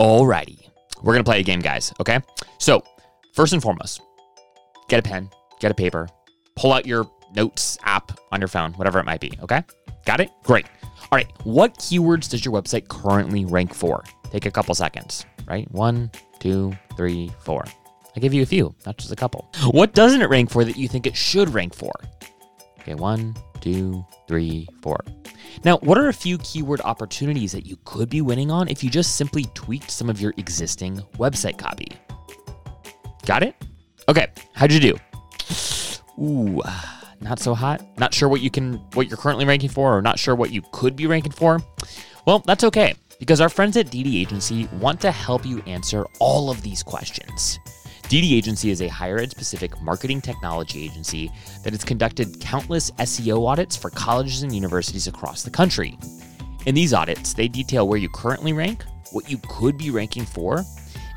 Alrighty. We're going to play a game, guys. Okay. So, first and foremost, get a pen, get a paper, pull out your notes app on your phone, whatever it might be. Okay. Got it? Great. All right. What keywords does your website currently rank for? Take a couple seconds, right? One, two, three, four. I give you a few, not just a couple. What doesn't it rank for that you think it should rank for? Okay, one, two, three, four. Now, what are a few keyword opportunities that you could be winning on if you just simply tweaked some of your existing website copy? Got it? Okay, how'd you do? Ooh, not so hot. Not sure what you can what you're currently ranking for or not sure what you could be ranking for. Well, that's okay because our friends at DD Agency want to help you answer all of these questions. DD Agency is a higher ed specific marketing technology agency that has conducted countless SEO audits for colleges and universities across the country. In these audits, they detail where you currently rank, what you could be ranking for,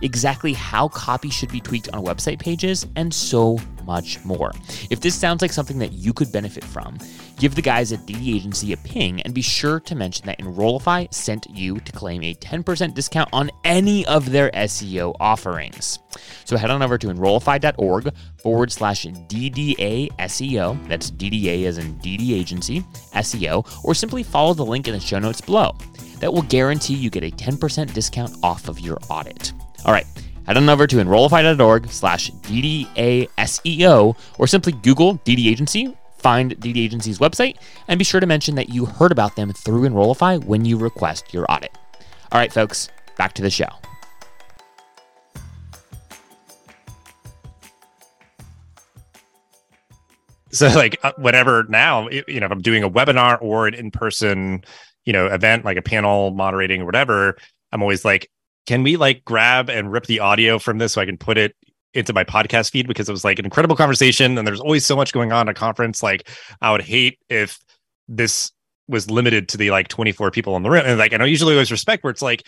exactly how copy should be tweaked on website pages, and so much more. If this sounds like something that you could benefit from, give the guys at DD Agency a ping and be sure to mention that Enrollify sent you to claim a 10% discount on any of their SEO offerings. So head on over to enrollify.org forward slash DDA SEO. That's DDA as in DD Agency SEO, or simply follow the link in the show notes below. That will guarantee you get a 10% discount off of your audit. All right, head on over to enrollify.org slash DDASEO or simply Google DD Agency, find the Agency's website, and be sure to mention that you heard about them through Enrollify when you request your audit. All right, folks, back to the show. So like uh, whatever now, you know, if I'm doing a webinar or an in-person, you know, event like a panel moderating or whatever, I'm always like, can we like grab and rip the audio from this so I can put it into my podcast feed because it was like an incredible conversation and there's always so much going on at a conference. Like I would hate if this was limited to the like 24 people in the room. And like I know usually always respect where it's like,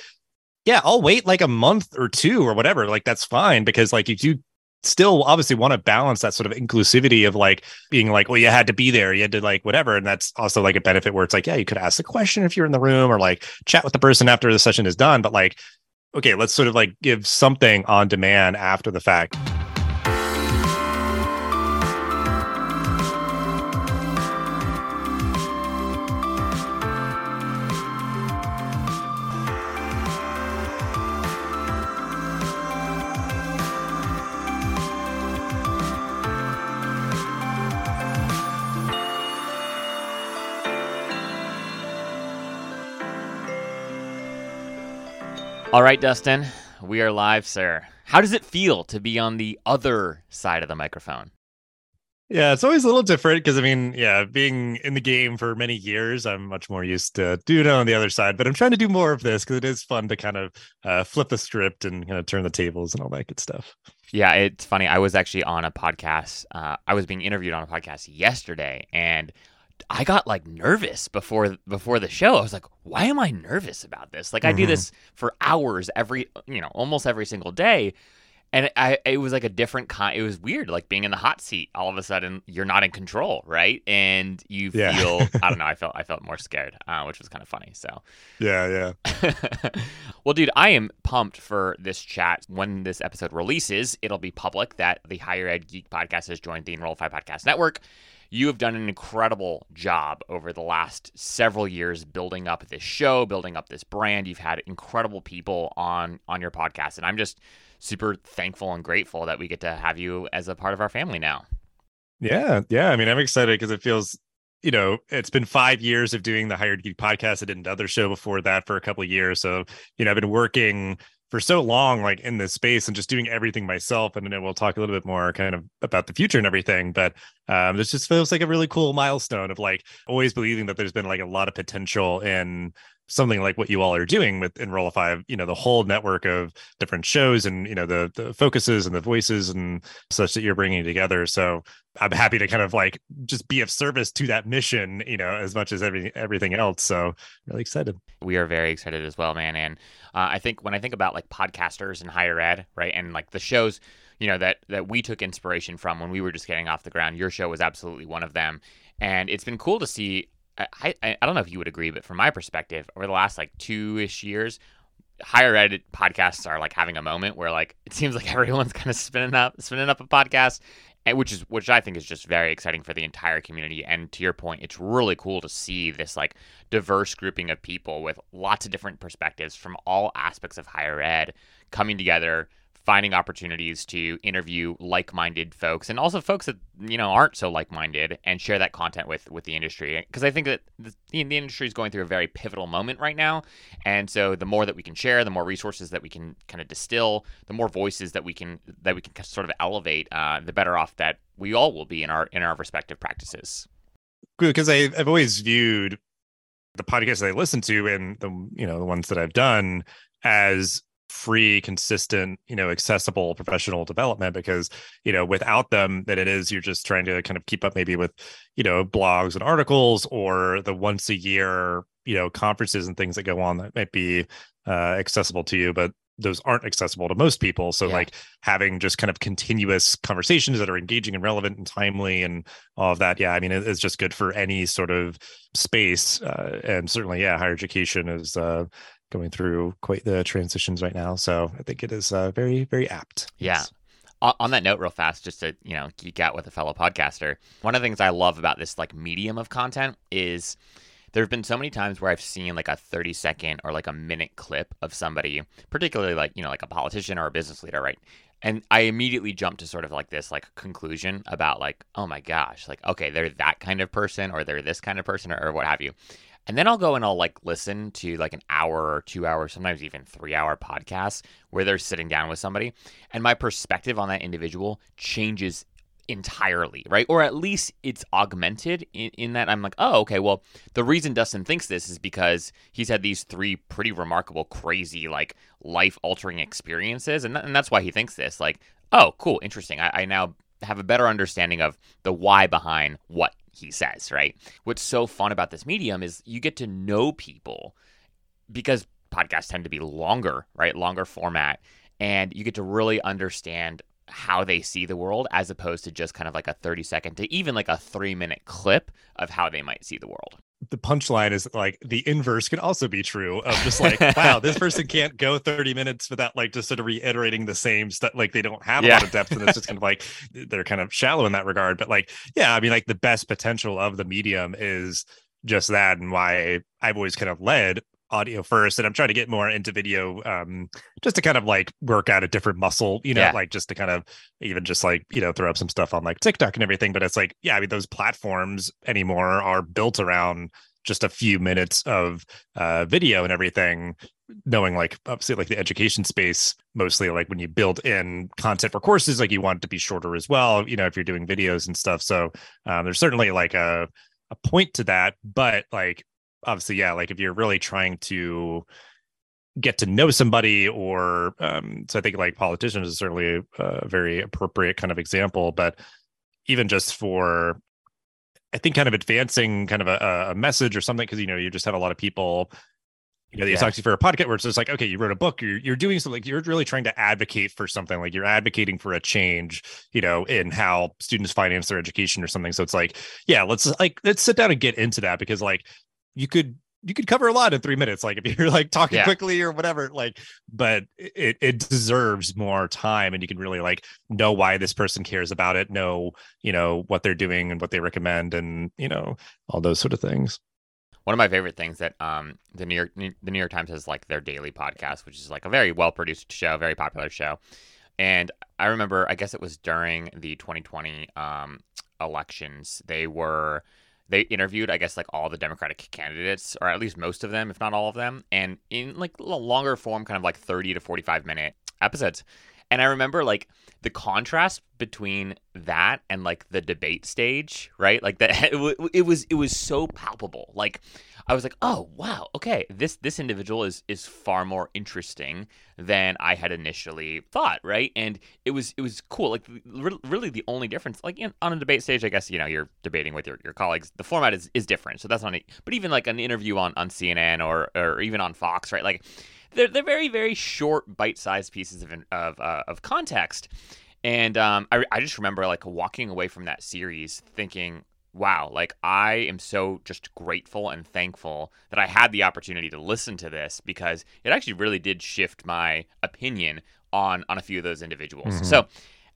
yeah, I'll wait like a month or two or whatever. Like that's fine because like if you still obviously want to balance that sort of inclusivity of like being like, well, you had to be there, you had to like whatever. And that's also like a benefit where it's like, yeah, you could ask the question if you're in the room or like chat with the person after the session is done. But like okay, let's sort of like give something on demand after the fact. All right, Dustin, we are live, sir. How does it feel to be on the other side of the microphone? Yeah, it's always a little different because I mean, yeah, being in the game for many years, I'm much more used to doing it on the other side. But I'm trying to do more of this because it is fun to kind of uh, flip the script and kind of turn the tables and all that good stuff. Yeah, it's funny. I was actually on a podcast. Uh, I was being interviewed on a podcast yesterday, and I got like nervous before before the show. I was like, why am I nervous about this? Like mm-hmm. I do mm-hmm. this for hours every, you know, almost every single day. And I, it was like a different kind. It was weird, like being in the hot seat. All of a sudden, you're not in control, right? And you yeah. feel, I don't know. I felt, I felt more scared, uh, which was kind of funny. So, yeah, yeah. well, dude, I am pumped for this chat. When this episode releases, it'll be public that the Higher Ed Geek podcast has joined the Enrollify Podcast Network you have done an incredible job over the last several years building up this show, building up this brand. You've had incredible people on on your podcast, and I'm just super thankful and grateful that we get to have you as a part of our family now. Yeah, yeah. I mean, I'm excited because it feels, you know, it's been five years of doing the Higher Ed Geek podcast. I did another show before that for a couple of years, so you know, I've been working for so long like in this space and just doing everything myself and then we'll talk a little bit more kind of about the future and everything but um this just feels like a really cool milestone of like always believing that there's been like a lot of potential in something like what you all are doing with Enrollify, you know, the whole network of different shows and, you know, the, the focuses and the voices and such that you're bringing together. So I'm happy to kind of like just be of service to that mission, you know, as much as every, everything else. So really excited. We are very excited as well, man. And uh, I think when I think about like podcasters and higher ed, right. And like the shows, you know, that, that we took inspiration from when we were just getting off the ground, your show was absolutely one of them. And it's been cool to see I, I, I don't know if you would agree, but from my perspective, over the last like two ish years, higher ed podcasts are like having a moment where like it seems like everyone's kind of spinning up spinning up a podcast and which is which I think is just very exciting for the entire community. And to your point, it's really cool to see this like diverse grouping of people with lots of different perspectives from all aspects of higher ed coming together finding opportunities to interview like-minded folks and also folks that you know aren't so like-minded and share that content with with the industry. Because I think that the, the industry is going through a very pivotal moment right now. And so the more that we can share the more resources that we can kind of distill the more voices that we can that we can sort of elevate uh, the better off that we all will be in our in our respective practices. Because I've always viewed the podcasts that I listen to and the you know the ones that I've done as free consistent you know accessible professional development because you know without them that it is you're just trying to kind of keep up maybe with you know blogs and articles or the once a year you know conferences and things that go on that might be uh, accessible to you but those aren't accessible to most people so yeah. like having just kind of continuous conversations that are engaging and relevant and timely and all of that yeah i mean it's just good for any sort of space uh, and certainly yeah higher education is uh, going through quite the transitions right now. So I think it is uh, very, very apt. Yeah. Yes. On that note, real fast, just to you know geek out with a fellow podcaster, one of the things I love about this like medium of content is there have been so many times where I've seen like a 30 second or like a minute clip of somebody, particularly like, you know, like a politician or a business leader, right? And I immediately jump to sort of like this like conclusion about like, oh my gosh, like, okay, they're that kind of person or they're this kind of person or, or what have you. And then I'll go and I'll like listen to like an hour or two hours, sometimes even three hour podcasts where they're sitting down with somebody. And my perspective on that individual changes entirely, right? Or at least it's augmented in, in that I'm like, oh, okay, well, the reason Dustin thinks this is because he's had these three pretty remarkable, crazy, like life altering experiences. And, th- and that's why he thinks this. Like, oh, cool, interesting. I, I now have a better understanding of the why behind what he says, right? What's so fun about this medium is you get to know people because podcasts tend to be longer, right? Longer format. And you get to really understand how they see the world as opposed to just kind of like a 30 second to even like a three minute clip of how they might see the world the punchline is like the inverse could also be true of just like wow this person can't go 30 minutes without like just sort of reiterating the same stuff like they don't have a yeah. lot of depth and it's just kind of like they're kind of shallow in that regard but like yeah i mean like the best potential of the medium is just that and why i've always kind of led audio first and i'm trying to get more into video um just to kind of like work out a different muscle you know yeah. like just to kind of even just like you know throw up some stuff on like tiktok and everything but it's like yeah i mean those platforms anymore are built around just a few minutes of uh video and everything knowing like obviously like the education space mostly like when you build in content for courses like you want it to be shorter as well you know if you're doing videos and stuff so um, there's certainly like a a point to that but like obviously, yeah, like if you're really trying to get to know somebody or um, so i think like politicians is certainly a very appropriate kind of example but even just for i think kind of advancing kind of a, a message or something because you know you just have a lot of people you know, yeah. talk to you for a podcast where it's just like, okay, you wrote a book, you're you're doing something, like you're really trying to advocate for something, like you're advocating for a change, you know, in how students finance their education or something. So it's like, yeah, let's like let's sit down and get into that because like you could you could cover a lot in three minutes like if you're like talking yeah. quickly or whatever like but it, it deserves more time and you can really like know why this person cares about it know you know what they're doing and what they recommend and you know all those sort of things one of my favorite things that um the new york the new york times has like their daily podcast which is like a very well produced show very popular show and i remember i guess it was during the 2020 um elections they were they interviewed, I guess, like all the Democratic candidates, or at least most of them, if not all of them, and in like longer form, kind of like 30 to 45 minute episodes. And I remember like the contrast between that and like the debate stage, right? Like that it, it was it was so palpable. Like I was like, "Oh, wow. Okay, this this individual is is far more interesting than I had initially thought, right?" And it was it was cool. Like really the only difference like in, on a debate stage, I guess, you know, you're debating with your, your colleagues. The format is is different. So that's not it. But even like an interview on on CNN or or even on Fox, right? Like they're they're very very short bite-sized pieces of of uh, of context. And um, I, I just remember like walking away from that series thinking, wow, like I am so just grateful and thankful that I had the opportunity to listen to this because it actually really did shift my opinion on on a few of those individuals. Mhm. So,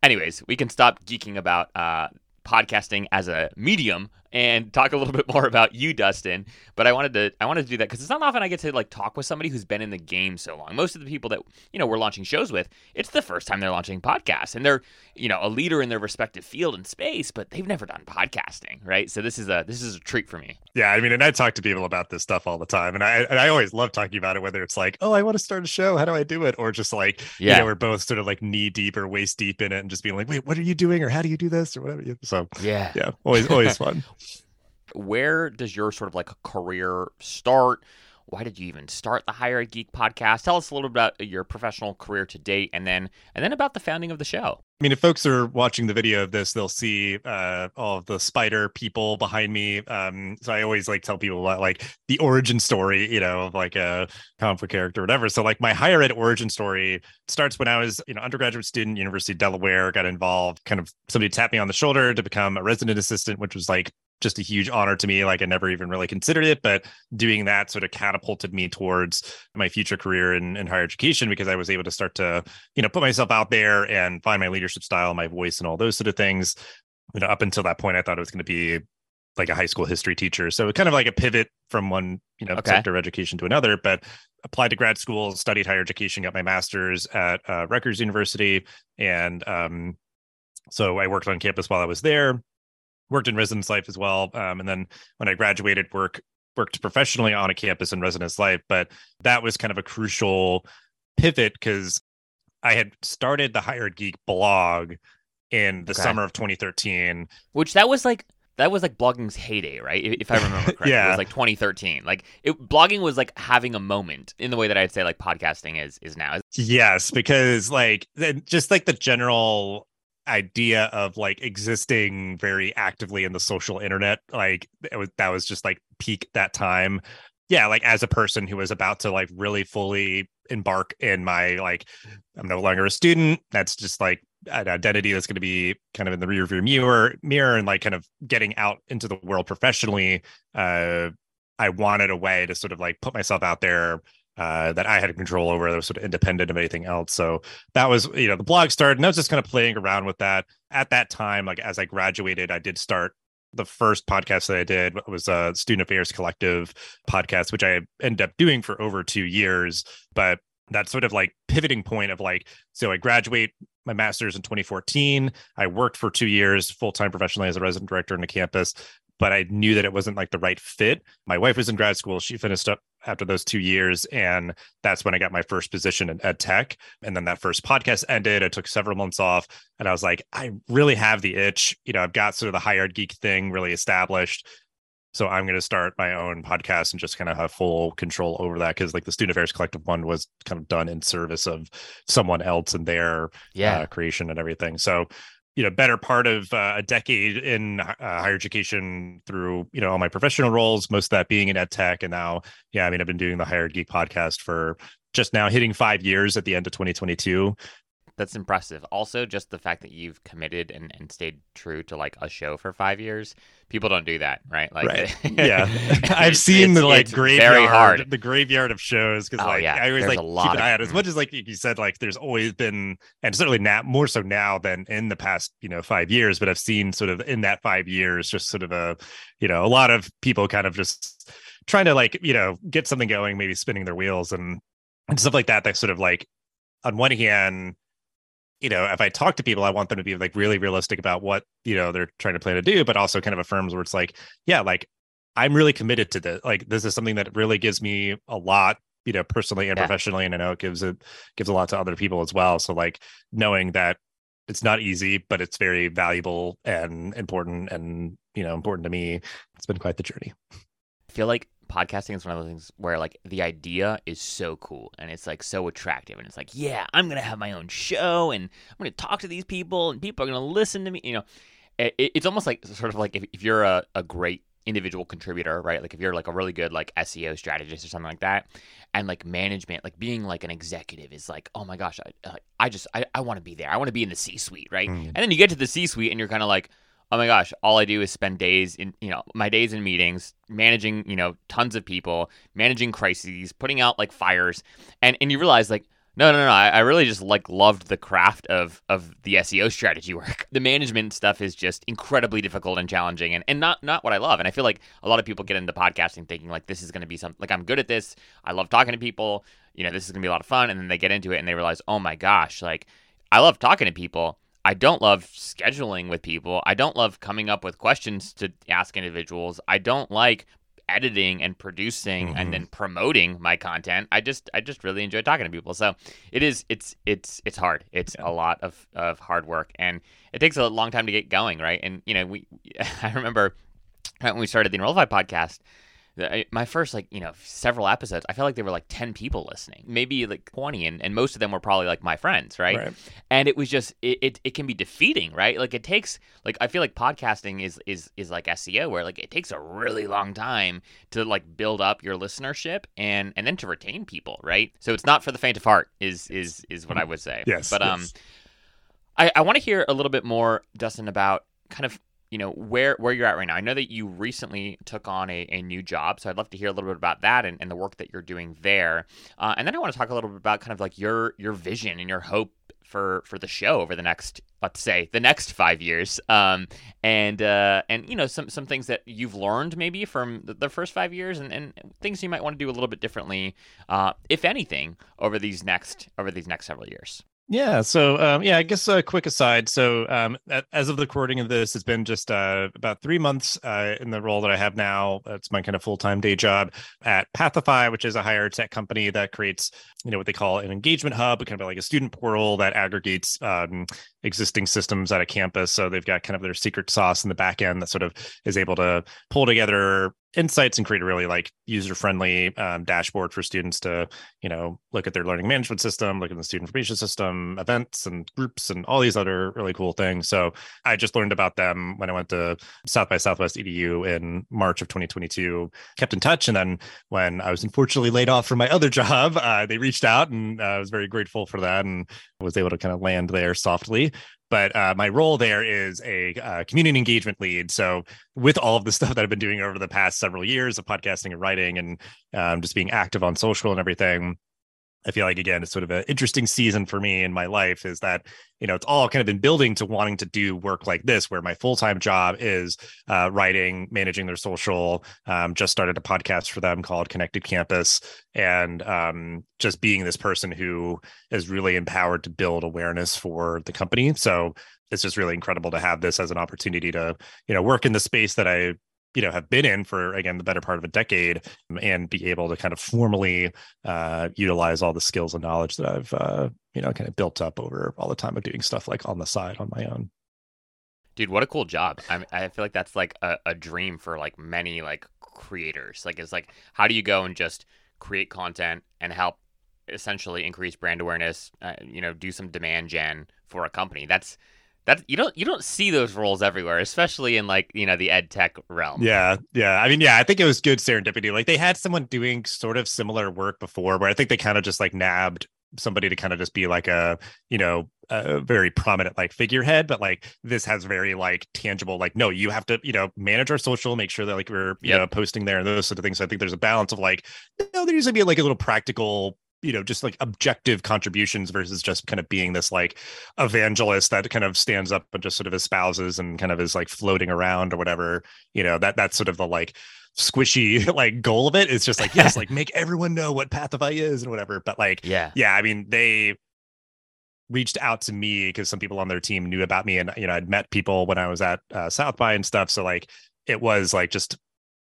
anyways, we can stop geeking about uh, podcasting as a medium and talk a little bit more about you, Dustin. But I wanted to I wanted to do that because it's not often I get to like talk with somebody who's been in the game so long. Most of the people that you know we're launching shows with, it's the first time they're launching podcasts, and they're you know a leader in their respective field and space, but they've never done podcasting, right? So this is a this is a treat for me. Yeah, I mean, and I talk to people about this stuff all the time, and I and I always love talking about it. Whether it's like, oh, I want to start a show, how do I do it, or just like, Yeah. you know, we're both sort of like knee deep or waist deep in it, and just being like, wait, what are you doing, or how do you do this, or whatever. So Yeah. yeah, always always fun. where does your sort of like career start? Why did you even start the Higher Ed Geek podcast? Tell us a little bit about your professional career to date, and then and then about the founding of the show. I mean, if folks are watching the video of this, they'll see uh, all of the spider people behind me. Um, so I always like tell people about like the origin story, you know, of like a comic book character or whatever. So like my higher ed origin story starts when I was, you know, undergraduate student, University of Delaware, got involved. Kind of somebody tapped me on the shoulder to become a resident assistant, which was like just a huge honor to me. Like I never even really considered it, but doing that sort of catapulted me towards my future career in, in higher education because I was able to start to, you know, put myself out there and find my leadership style, my voice, and all those sort of things. You know, up until that point, I thought it was going to be like a high school history teacher. So kind of like a pivot from one, you know, Okay. sector of education to another, but applied to grad school, studied higher education, got my master's at uh, Rutgers University. And um, so I worked on campus while I was there, worked in residence life as well. Um, and then when I graduated, work worked professionally on a campus in residence life. But that was kind of a crucial pivot because I had started the Higher Ed Geek blog in the Okay. summer of 2013. Which that was like that was like blogging's heyday, right? If I remember correctly, yeah. it was like 2013. Like it, blogging was like having a moment in the way that I'd say like podcasting is is now. Yes, because like just like the general idea of like existing very actively in the social internet, like was that was just like peak that time. Yeah, like as a person who was about to like really fully embark in my like I'm no longer a student. That's just like an identity that's going to be kind of in the rear view mirror mirror and like kind of getting out into the world professionally. Uh I wanted a way to sort of like put myself out there uh, that I had control over that was sort of independent of anything else. So that was, you know, the blog started and I was just kind of playing around with that. At that time, like as I graduated, I did start the first podcast that I did was a Student Affairs Collective podcast, which I ended up doing for over two years. But that sort of like pivoting point of like, so I graduate my master's in 2014. I worked for two years full time professionally as a resident director in a campus, but I knew that it wasn't like the right fit. My wife was in grad school. She finished up after those two years. And that's when I got my first position in ed tech. And then that first podcast ended. I took several months off and I was like, I really have the itch. You know, I've got sort of the higher ed geek thing really established. So I'm going to start my own podcast and just kind of have full control over that because like the Student Affairs Collective one was kind of done in service of someone else and their Yeah. uh, creation and everything. So, you know, better part of uh, a decade in uh, higher education through, you know, all my professional roles, most of that being in ed tech. And now, yeah, I mean, I've been doing the Higher Ed Geek podcast for just now hitting five years at the end of 2022. That's impressive. Also, just the fact that you've committed and, and stayed true to like a show for five years. People don't do that, right? Like, Right. Yeah. I've seen the like graveyard, the graveyard of shows because Oh, like yeah. I always There's like keep an eye out as much as like you said, like there's always been, and certainly now more so now than in the past, you know, five years. But I've seen sort of in that five years, just sort of a, you know, a lot of people kind of just trying to like you know get something going, maybe spinning their wheels and and stuff like that. That sort of like on one hand you know, if I talk to people, I want them to be like really realistic about what, you know, they're trying to plan to do, but also kind of affirms where it's like, yeah, like I'm really committed to this. Like this is something that really gives me a lot, you know, personally and Yeah. professionally. And I know it gives it gives a lot to other people as well. So like knowing that it's not easy, but it's very valuable and important and, you know, important to me. It's been quite the journey. I feel like podcasting is one of those things where like the idea is so cool and it's like so attractive and it's like yeah i'm gonna have my own show and i'm gonna talk to these people and people are gonna listen to me you know. It, it's almost like sort of like if, if you're a, a great individual contributor right? Like if you're like a really good like seo strategist or something like that and like management like being like an executive is like oh my gosh i, I just i, I want to be there. I want to be in the c suite right? Mm. and then you get to the c suite and you're kind of like oh my gosh, all I do is spend days in, you know, my days in meetings, managing, you know, tons of people, managing crises, putting out like fires. And and you realize like, no, no, no, I, I really just like loved the craft of of the SEO strategy work. The management stuff is just incredibly difficult and challenging and, and not not what I love. And I feel like a lot of people get into podcasting thinking like this is gonna be something like I'm good at this. I love talking to people, you know, this is gonna be a lot of fun, and then they get into it and they realize, oh my gosh, like I love talking to people I don't love scheduling with people. I don't love coming up with questions to ask individuals. I don't like editing and producing mm-hmm. and then promoting my content. I just I just really enjoy talking to people. So it is it's it's it's hard. It's yeah. a lot of of hard work and it takes a long time to get going, right? And you know, we I remember when we started the Enrollify podcast, my first like you know several episodes i felt like there were like 10 people listening maybe like 20 and, and most of them were probably like my friends right, right. and it was just it, it, it, can be defeating right? Like it takes like i feel like podcasting is is is like seo where like it takes a really long time to like build up your listenership and and then to retain people right? So it's not for the faint of heart is is is what i would say. Yes but um i i want to hear a little bit more dustin about kind of you know where where you're at right now. I know that you recently took on a, a new job, so I'd love to hear a little bit about that and, and the work that you're doing there. Uh, and then I want to talk a little bit about kind of like your your vision and your hope for for the show over the next let's say the next five years um, and uh, and you know some some things that you've learned maybe from the, first five years and, and things you might want to do a little bit differently uh, if anything over these next over these next several years yeah. So, um, yeah, I guess a quick aside. So, um, as of the recording of this, it's been just uh, about three months uh, in the role that I have now. It's my kind of full time day job at Pathify, which is a higher tech company that creates, you know, what they call an engagement hub, kind of like a student portal that aggregates um, existing systems at a campus. So they've got kind of their secret sauce in the back end that sort of is able to pull together insights and create a really like user friendly um, dashboard for students to you know look at their learning management system look at the student information system events and groups and all these other really cool things. So i just learned about them when i went to south by southwest edu in march of 2022 kept in touch and then when i was unfortunately laid off from my other job uh, they reached out and uh, i was very grateful for that and was able to kind of land there softly but uh, my role there is a uh, community engagement lead. So, with all of the stuff that I've been doing over the past several years of podcasting and writing and um, just being active on social and everything, I feel like again it's sort of an interesting season for me in my life is that you know it's all kind of been building to wanting to do work like this where my full-time job is uh, writing managing their social um, just started a podcast for them called connected campus. And um, just being this person who is really empowered to build awareness for the company. So it's just really incredible to have this as an opportunity to you know work in the space that i you know have been in for again the better part of a decade and be able to kind of formally uh, utilize all the skills and knowledge that I've uh, you know kind of built up over all the time of doing stuff like on the side on my own. Dude, what a cool job! I I feel like that's like a, a dream for like many like creators. Like it's like how do you go and just create content and help essentially increase brand awareness? Uh, you know, do some demand gen for a company. That's that you don't you don't see those roles everywhere, especially in like you know the ed tech realm. Yeah, yeah. I mean, yeah, I think it was good serendipity. Like they had someone doing sort of similar work before, where I think they kind of just like nabbed somebody to kind of just be like a you know a very prominent like figurehead but like this has very like tangible like no you have to you know manage our social make sure that like we're you yep. know posting there and those sort of things so i think there's a balance of like you know there needs to be like a little practical you know just like objective contributions versus just kind of being this like evangelist that kind of stands up and just sort of espouses and kind of is like floating around or whatever you know that that's sort of the like squishy like goal of it. it is just like yes like make everyone know what pathify is and whatever. But like yeah. yeah i mean they reached out to me because some people on their team knew about me and you know i'd met people when i was at uh, south by and stuff. So like it was like just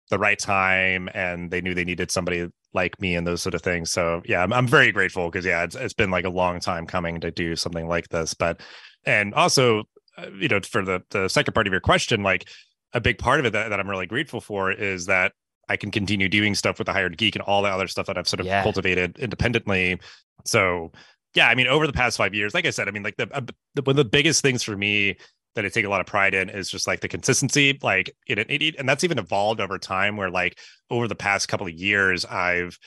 the right time and they knew they needed somebody like me and those sort of things. So yeah, I'm, I'm very grateful because yeah, it's, it's been like a long time coming to do something like this. But and also, uh, you know, for the the second part of your question, like a big part of it that, that I'm really grateful for is that I can continue doing stuff with the higher ed geek and all the other stuff that I've sort of yeah. cultivated independently. So yeah, I mean, over the past five years, like I said, I mean, like the, uh, the one of the biggest things for me that I take a lot of pride in is just like the consistency. Like it, it, it, and that's even evolved over time. Where like over the past couple of years, I've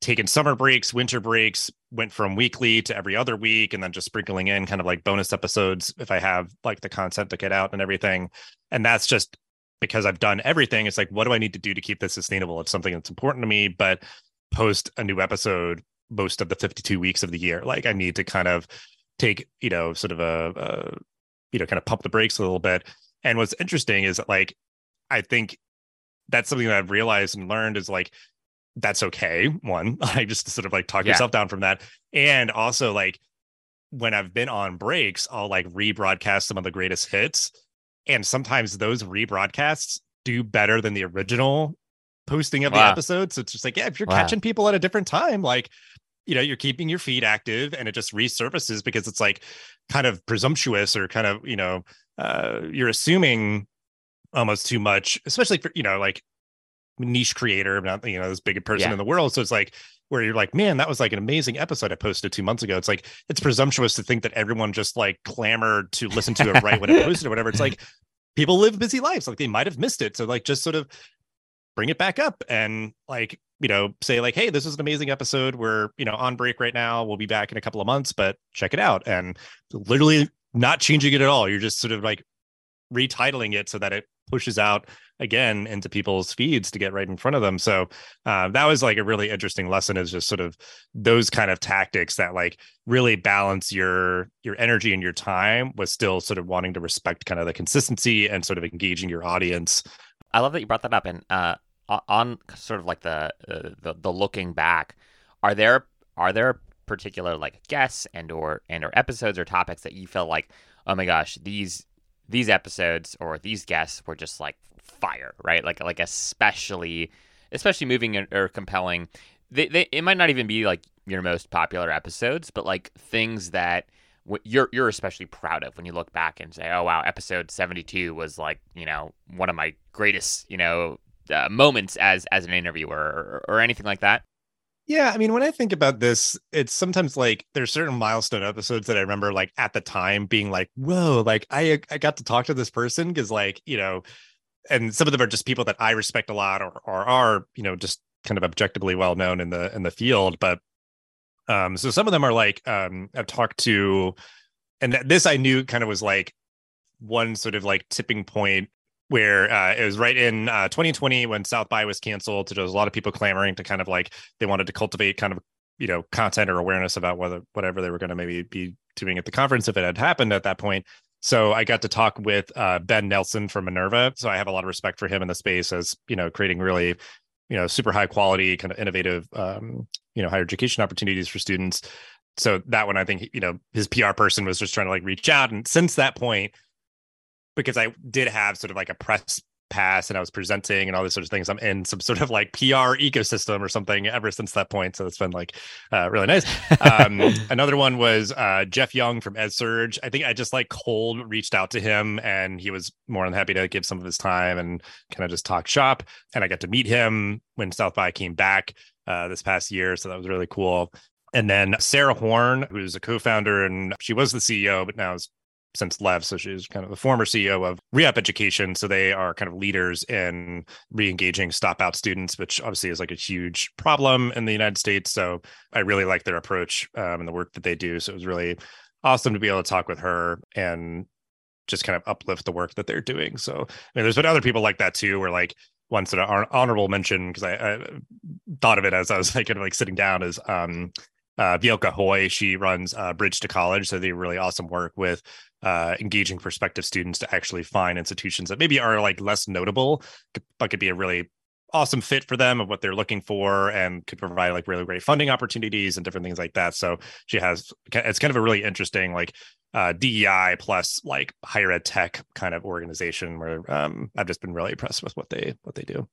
taken summer breaks, winter breaks, went from weekly to every other week, and then just sprinkling in kind of like bonus episodes if I have like the content to get out and everything. And that's just because I've done everything. It's like, what do I need to do to keep this sustainable? It's something that's important to me, but post a new episode most of the 52 weeks of the year. Like I need to kind of take, you know, sort of a, a you know, kind of pump the brakes a little bit. And what's interesting is that like I think that's something that I've realized and learned is like that's okay. One, I just sort of like talk yeah. yourself down from that. And also like when I've been on breaks, I'll like rebroadcast some of the greatest hits. And sometimes those rebroadcasts do better than the original posting of wow. the episode. So it's just like, yeah, if you're wow. catching people at a different time, like, you know, you're keeping your feed active and it just resurfaces because it's like kind of presumptuous or kind of, you know, uh, you're assuming almost too much, especially for, you know, like niche creator, not, you know, this big person yeah. in the world. So it's like, where you're like, man, that was like an amazing episode I posted two months ago. It's like it's presumptuous to think that everyone just like clamored to listen to it right when it posted or whatever. It's like people live busy lives, like they might have missed it. So like just sort of bring it back up and like you know say like hey this is an amazing episode. We're you know on break right now. We'll be back in a couple of months but check it out. And literally not changing it at all. You're just sort of like retitling it so that it pushes out again into people's feeds to get right in front of them. So uh, that was like a really interesting lesson is just sort of those kind of tactics that like really balance your your energy and your time with still sort of wanting to respect kind of the consistency and sort of engaging your audience. I love that you brought that up. And uh, on sort of like the, uh, the the looking back, are there are there particular like guests and or and or episodes or topics that you feel like, oh my gosh, these these episodes or these guests were just like fire, right? Like like especially especially moving or compelling. They, they it might not even be like your most popular episodes, but like things that you're you're especially proud of when you look back and say, "Oh wow, episode 72 was like, you know, one of my greatest, you know, uh, moments as as an interviewer or, or anything like that?" Yeah, I mean, when I think about this, it's sometimes like there's certain milestone episodes that I remember like at the time being like, "Whoa, like I I got to talk to this person because like, you know, and some of them are just people that I respect a lot or or are, you know, just kind of objectively well known in the in the field, but um, so some of them are like um, I've talked to, and this I knew kind of was like one sort of like tipping point where uh, it was right in uh, 2020 when South by was canceled. So there was a lot of people clamoring to kind of like they wanted to cultivate kind of you know content or awareness about whether whatever they were going to maybe be doing at the conference if it had happened at that point. So I got to talk with uh, Ben Nelson from Minerva. So I have a lot of respect for him in the space as you know creating really you know super high quality kind of innovative um, you know higher education opportunities for students so that one i think you know his pr person was just trying to like reach out and since that point because i did have sort of like a press pass and I was presenting and all these sorts of things. I'm in some sort of like PR ecosystem or something ever since that point. So it's been like uh, really nice. Um, another one was uh, Jeff Young from EdSurge. I think I just like cold reached out to him and he was more than happy to give some of his time and kind of just talk shop. And I got to meet him when South by came back uh, this past year. So that was really cool. And then Sarah Horn, who's a co-founder and she was the CEO, but now is since left. So she's kind of the former CEO of ReUp Education. So they are kind of leaders in re-engaging stop out students, which obviously is like a huge problem in the United States. So I really like their approach um, and the work that they do. So it was really awesome to be able to talk with her and just kind of uplift the work that they're doing. So I mean, there's been other people like that too, where like ones that are honorable mention because I, I, thought of it as I was like kind of like sitting down is um uh, Vielke Hoy, she runs uh, Bridge to College. So they really awesome work with uh, engaging prospective students to actually find institutions that maybe are like less notable, but could be a really awesome fit for them of what they're looking for and could provide like really great funding opportunities and different things like that. So she has it's kind of a really interesting like uh, DEI plus like higher ed tech kind of organization where um, I've just been really impressed with what they what they do.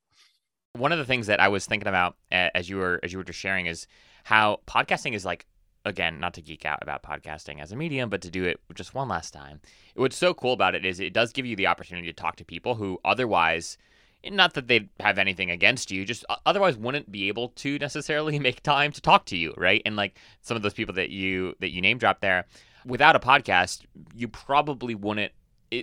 One of the things that I was thinking about as you were as you were just sharing is how podcasting is like again, not to geek out about podcasting as a medium, but to do it just one last time. What's so cool about it is it does give you the opportunity to talk to people who otherwise, not that they have anything against you, just otherwise wouldn't be able to necessarily make time to talk to you, right? And like some of those people that you that you name drop there, without a podcast, you probably wouldn't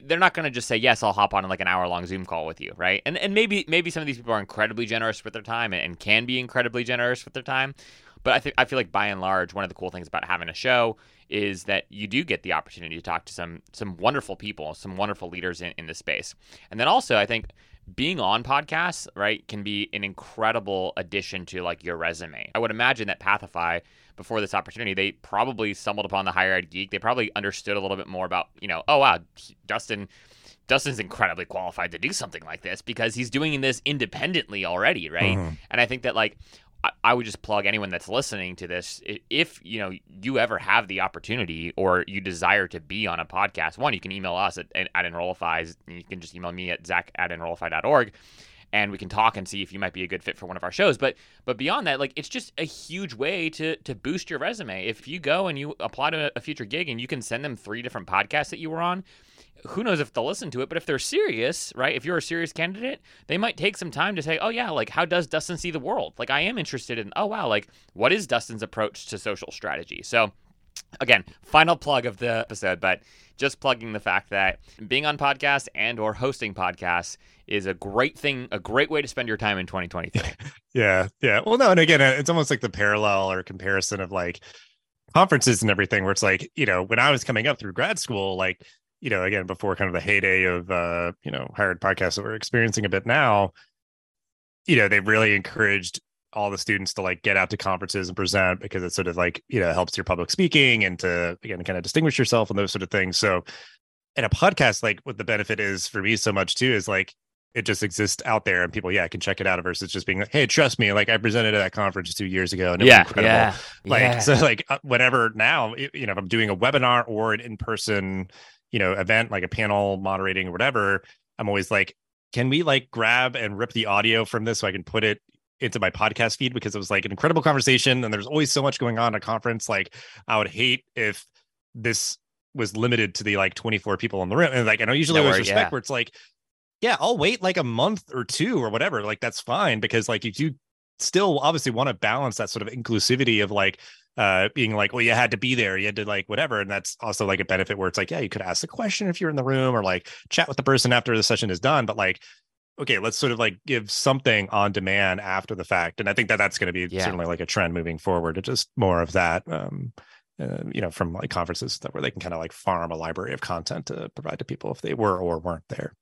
they're not going to just say yes i'll hop on like an hour long zoom call with you right? And and maybe maybe some of these people are incredibly generous with their time and, and can be incredibly generous with their time. But i think i feel like by and large one of the cool things about having a show is that you do get the opportunity to talk to some some wonderful people some wonderful leaders in, in space. And then also i think being on podcasts, right, can be an incredible addition to like your resume. I would imagine that Pathify, before this opportunity, they probably stumbled upon the higher ed geek. They probably understood a little bit more about, you know, oh wow, Dustin Dustin's incredibly qualified to do something like this because he's doing this independently already, right? Mm-hmm. And I think that like I would just plug anyone that's listening to this. If you know you ever have the opportunity or you desire to be on a podcast, one you can email us at, at Enrollify. You can just email me at zach at enrollify.org and we can talk and see if you might be a good fit for one of our shows. But but beyond that, like it's just a huge way to to boost your resume. If you go and you apply to a future gig and you can send them three different podcasts that you were on, who knows if they'll listen to it, but if they're serious, right? If you're a serious candidate, they might take some time to say, "Oh yeah, like how does Dustin see the world?" Like I am interested in, "Oh wow, like what is Dustin's approach to social strategy?" So again, final plug of the episode, but just plugging the fact that being on podcasts and or hosting podcasts is a great thing, a great way to spend your time in 2023. yeah, yeah. Well, no, and again, uh, it's almost like the parallel or comparison of like conferences and everything where it's like, you know, when I was coming up through grad school, like you know, again, before kind of the heyday of, uh, you know, hired podcasts that we're experiencing a bit now, you know, they've really encouraged all the students to like get out to conferences and present because it sort of like, you know, helps your public speaking and to, again, kind of distinguish yourself and those sort of things. So, in a podcast, like what the benefit is for me so much too is like it just exists out there and people, yeah, can check it out versus just being like, hey, trust me, like I presented at that conference two years ago and it yeah, was incredible. Yeah, like, yeah. so like uh, whatever now, you know, if I'm doing a webinar or an in person, you know event like a panel moderating or whatever i'm always like can we like grab and rip the audio from this so i can put it into my podcast feed? Because it was like an incredible conversation and there's always so much going on at a conference. Like i would hate if this was limited to the like 24 people in the room. And like i know usually no, there's respect yeah. where it's like yeah i'll wait like a month or two or whatever. Like that's fine because like if you still obviously want to balance that sort of inclusivity of like uh being like well you had to be there. You had to like whatever. And that's also like a benefit where it's like yeah you could ask a question if you're in the room or like chat with the person after the session is done. But like okay let's sort of like give something on demand after the fact. And i think that that's going to be yeah. certainly like a trend moving forward. It's just more of that um uh, you know from like conferences that where they can kind of like farm a library of content to provide to people if they were or weren't there.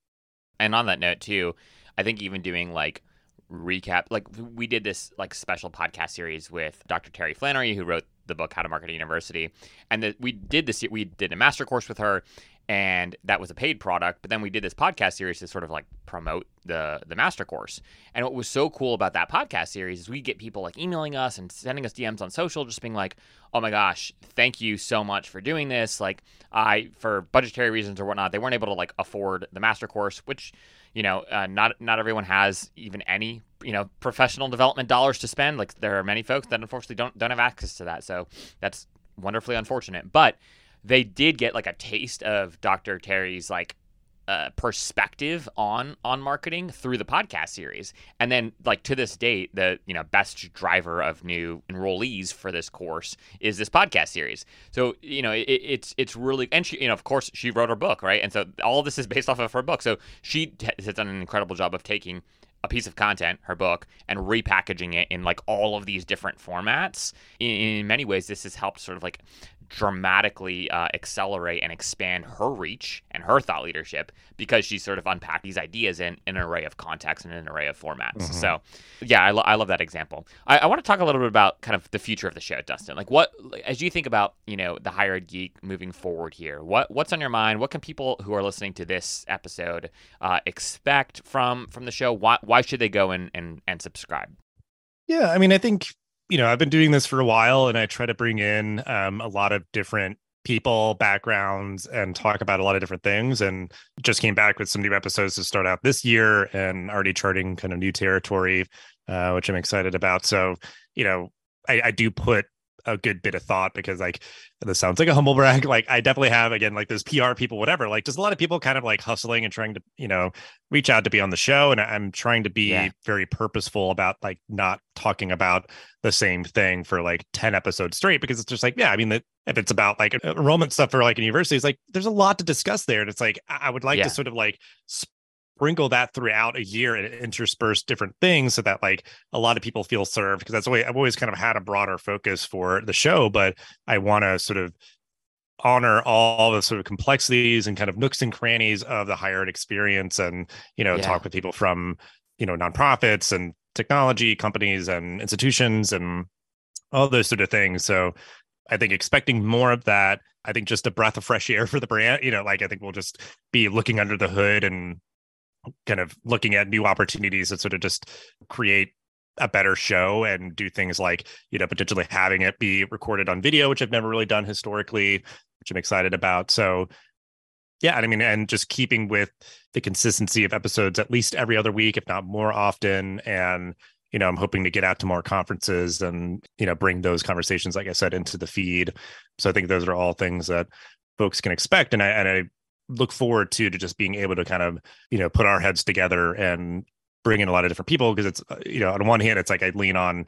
And on that note too i think even doing like recap like we did this like special podcast series with dr terry flannery who wrote the book how to market a university. And the, we did this we did a master course with her and that was a paid product but then we did this podcast series to sort of like promote the the master course and what was so cool about that podcast series is we get people like emailing us and sending us dms on social just being like oh my gosh thank you so much for doing this like i for budgetary reasons or whatnot they weren't able to like afford the master course which you know, uh, not not everyone has even any you know professional development dollars to spend. Like there are many folks that unfortunately don't don't have access to that. So that's wonderfully unfortunate. But they did get like a taste of Dr. Terry's like uh, perspective on on marketing through the podcast series and then like to this date the you know best driver of new enrollees for this course is this podcast series so you know it, it's it's really and she you know of course she wrote her book right and so all this is based off of her book so she t- has done an incredible job of taking a piece of content, her book, and repackaging it in like all of these different formats. In, in many ways, this has helped sort of like dramatically uh, accelerate and expand her reach and her thought leadership because she sort of unpacked these ideas in, in an array of contexts and an array of formats. Mm-hmm. So, yeah, I, lo- I love that example. I, I want to talk a little bit about kind of the future of the show, Dustin. Like, what as you think about you know the higher ed geek moving forward here, what what's on your mind? What can people who are listening to this episode uh, expect from from the show? Why why should they go and and, and subscribe? Yeah, I mean, I think you know, I've been doing this for a while and I try to bring in um, a lot of different people, backgrounds, and talk about a lot of different things. And just came back with some new episodes to start out this year and already charting kind of new territory, uh, which I'm excited about. So, you know, I, I do put a good bit of thought because like this sounds like a humble brag. Like I definitely have again like those PR people, whatever. Like just a lot of people kind of like hustling and trying to you know reach out to be on the show, and I'm trying to be Yeah. very purposeful about like not talking about the same thing for like ten episodes straight because it's just like yeah, I mean that if it's about like enrollment stuff for like a university, it's like there's a lot to discuss there, and it's like I I would like Yeah. to sort of like sprinkle that throughout a year and intersperse different things so that like a lot of people feel served because that's the way I've always kind of had a broader focus for the show, but I want to sort of honor all the sort of complexities and kind of nooks and crannies of the higher ed experience and you know Yeah. talk with people from you know nonprofits and technology companies and institutions and all those sort of things so i think expecting more of that i think just a breath of fresh air for the brand you know like i think we'll just be looking under the hood and kind of looking at new opportunities that sort of just create a better show and do things like you know potentially having it be recorded on video which i've never really done historically which i'm excited about. So yeah i mean and just keeping with the consistency of episodes at least every other week if not more often. And you know i'm hoping to get out to more conferences and you know bring those conversations like i said into the feed. So i think those are all things that folks can expect. And i and i look forward to to just being able to kind of you know put our heads together and bring in a lot of different people because it's uh, you know on one hand it's like i lean on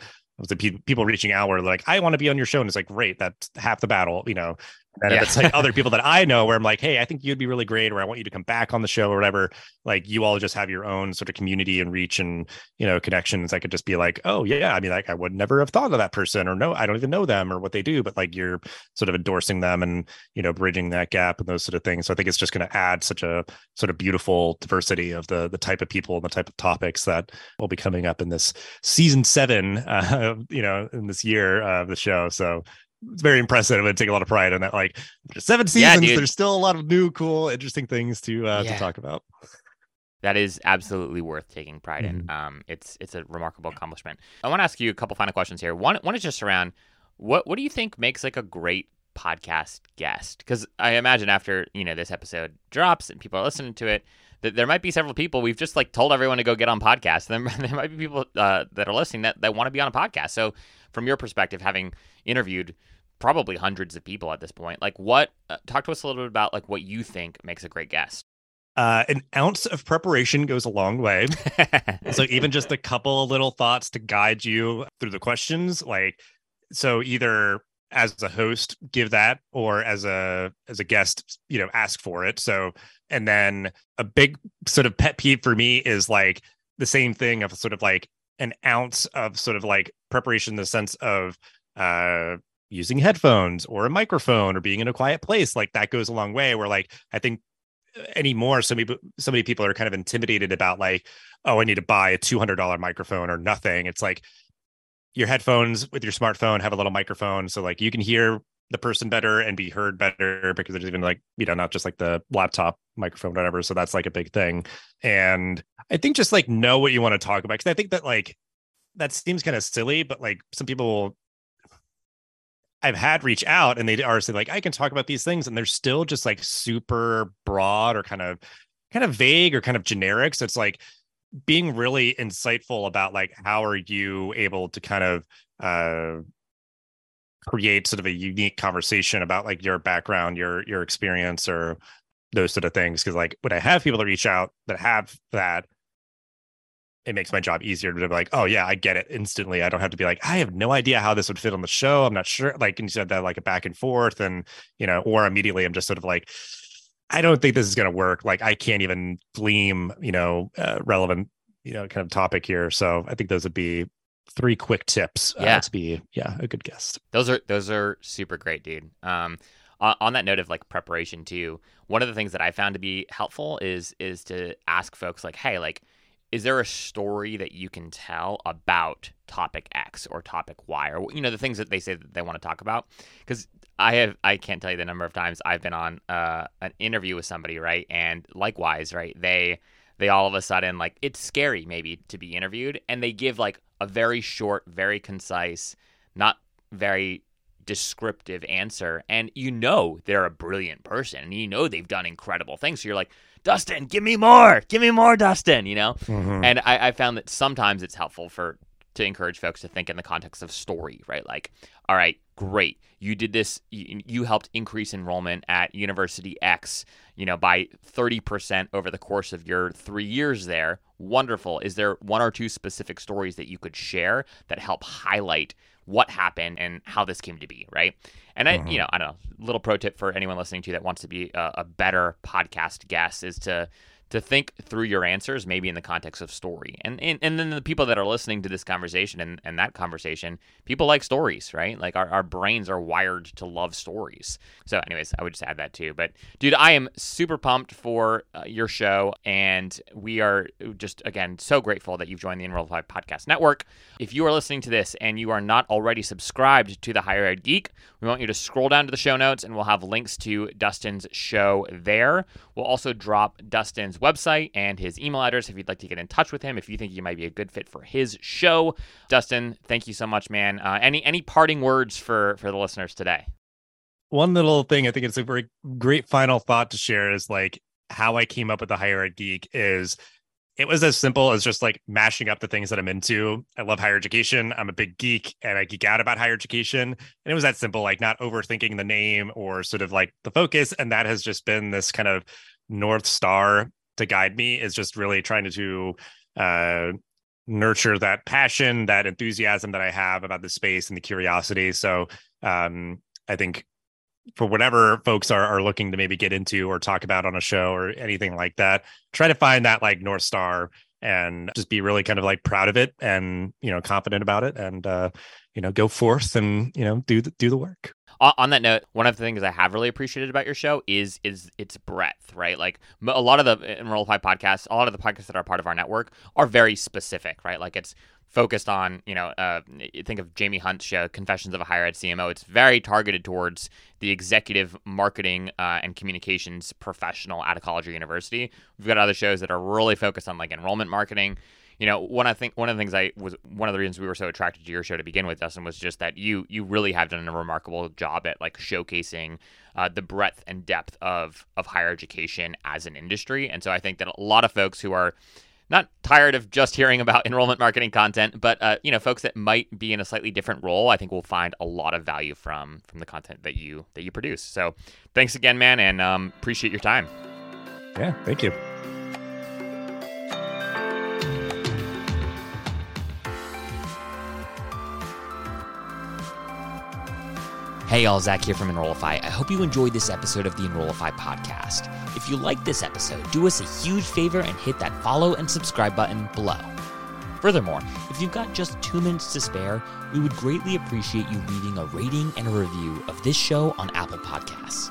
the people reaching out where like i want to be on your show and it's like great that's half the battle you know and Yeah. if it's like other people that i know where i'm like hey i think you'd be really great or i want you to come back on the show or whatever like you all just have your own sort of community and reach and you know connections. I could just be like oh yeah i mean like i would never have thought of that person or no i don't even know them or what they do but like you're sort of endorsing them and you know bridging that gap and those sort of things. So i think it's just going to add such a sort of beautiful diversity of the the type of people and the type of topics that will be coming up in this season seven uh you know in this year of the show. So it's very impressive. I take a lot of pride in that. Like seven seasons, dude. there's still a lot of new, cool, interesting things to uh, Yeah. to talk about. That is absolutely worth taking pride in. Um, it's it's a remarkable accomplishment. I want to ask you a couple final questions here. One one is just around what what do you think makes like a great podcast guest? Because I imagine after you know this episode drops and people are listening to it, that there might be several people we've just like told everyone to go get on podcasts. There, there might be people uh, that are listening that, that want to be on a podcast. So from your perspective, having interviewed probably hundreds of people at this point, like what? Uh, talk to us a little bit about like what you think makes a great guest. Uh, an ounce of preparation goes a long way. so even just a couple of little thoughts to guide you through the questions, like so either as a host give that or as a as a guest you know ask for it so and then a big sort of pet peeve for me is like the same thing of sort of like an ounce of sort of like preparation in the sense of uh using headphones or a microphone or being in a quiet place like that goes a long way where like i think uh, anymore so many so many people are kind of intimidated about like oh i need to buy a $200 microphone or nothing. It's like your headphones with your smartphone have a little microphone so like you can hear the person better and be heard better because there's even like you know not just like the laptop microphone whatever so that's like a big thing. And i think just like know what you want to talk about because i think that like that seems kind of silly but like some people I've had reach out and they are saying like I can talk about these things and they're still just like super broad or kind of kind of vague or kind of generic. So it's like being really insightful about like how are you able to kind of uh create sort of a unique conversation about like your background, your your experience or those sort of things. Cause like when I have people that reach out that have that, it makes my job easier to be like, oh yeah, I get it instantly. I don't have to be like, I have no idea how this would fit on the show. I'm not sure. Like instead that like a back and forth and you know, or immediately I'm just sort of like, I don't think this is gonna work. Like I can't even gleam, you know, uh, relevant, you know, kind of topic here. So I think those would be three quick tips uh, Yeah. to be yeah, a good guest. Those are those are super great, dude. Um, on that note of like preparation too, one of the things that I found to be helpful is is to ask folks like, hey, like, is there a story that you can tell about topic X or topic Y or you know the things that they say that they want to talk about? Because I have I can't tell you the number of times I've been on uh, an interview with somebody, right? And likewise, right? They they all of a sudden like it's scary maybe to be interviewed and they give like a very short very concise not very descriptive answer and you know they're a brilliant person and you know they've done incredible things so you're like dustin give me more give me more dustin you know Mm-hmm. and I, I found that sometimes it's helpful for to encourage folks to think in the context of story, right? Like, all right, great. You did this, you, you helped increase enrollment at University X, you know, by 30% over the course of your three years there. Wonderful. Is there one or two specific stories that you could share that help highlight what happened and how this came to be, right? And I, mm-hmm. you know, I don't know, little pro tip for anyone listening to that wants to be a, a better podcast guest is to to think through your answers, maybe in the context of story. And and, and then the people that are listening to this conversation and, and that conversation, people like stories, right? Like our, our brains are wired to love stories. So, anyways, I would just add that too. But, dude, I am super pumped for uh, your show. And we are just, again, so grateful that you've joined the Enrollify Podcast Network. If you are listening to this and you are not already subscribed to the Higher Ed Geek, we want you to scroll down to the show notes and we'll have links to Dustin's show there. We'll also drop Dustin's website and his email address if you'd like to get in touch with him, if you think you might be a good fit for his show. Dustin, thank you so much, man. Uh, any any parting words for for the listeners today? One little thing I think it's a very great final thought to share is like how I came up with the higher ed geek is it was as simple as just like mashing up the things that I'm into. I love higher education. I'm a big geek and I geek out about higher education. And it was that simple, like not overthinking the name or sort of like the focus. And that has just been this kind of North Star to guide me is just really trying to uh, nurture that passion, that enthusiasm that I have about the space and the curiosity. So um, I think for whatever folks are, are looking to maybe get into or talk about on a show or anything like that, try to find that like North Star and just be really kind of like proud of it and you know confident about it and uh, you know go forth and you know do the, do the work on that note, one of the things I have really appreciated about your show is is its breadth, right? Like a lot of the Enroll Enrollify podcasts, a lot of the podcasts that are part of our network are very specific, right? Like it's focused on, you know, uh, think of Jaime Hunt's show, Confessions of a Higher Ed CMO. It's very targeted towards the executive marketing uh, and communications professional at a college or university. We've got other shows that are really focused on like enrollment marketing you know, one I think one of the things I was one of the reasons we were so attracted to your show to begin with, Dustin, was just that you you really have done a remarkable job at like showcasing uh, the breadth and depth of of higher education as an industry. And so I think that a lot of folks who are not tired of just hearing about enrollment marketing content, but uh, you know, folks that might be in a slightly different role, I think will find a lot of value from from the content that you that you produce. So, thanks again, man, and um, appreciate your time. Yeah, thank you. Hey, all, Zach here from Enrollify. I hope you enjoyed this episode of the Enrollify podcast. If you liked this episode, do us a huge favor and hit that follow and subscribe button below. Furthermore, if you've got just two minutes to spare, we would greatly appreciate you leaving a rating and a review of this show on Apple Podcasts.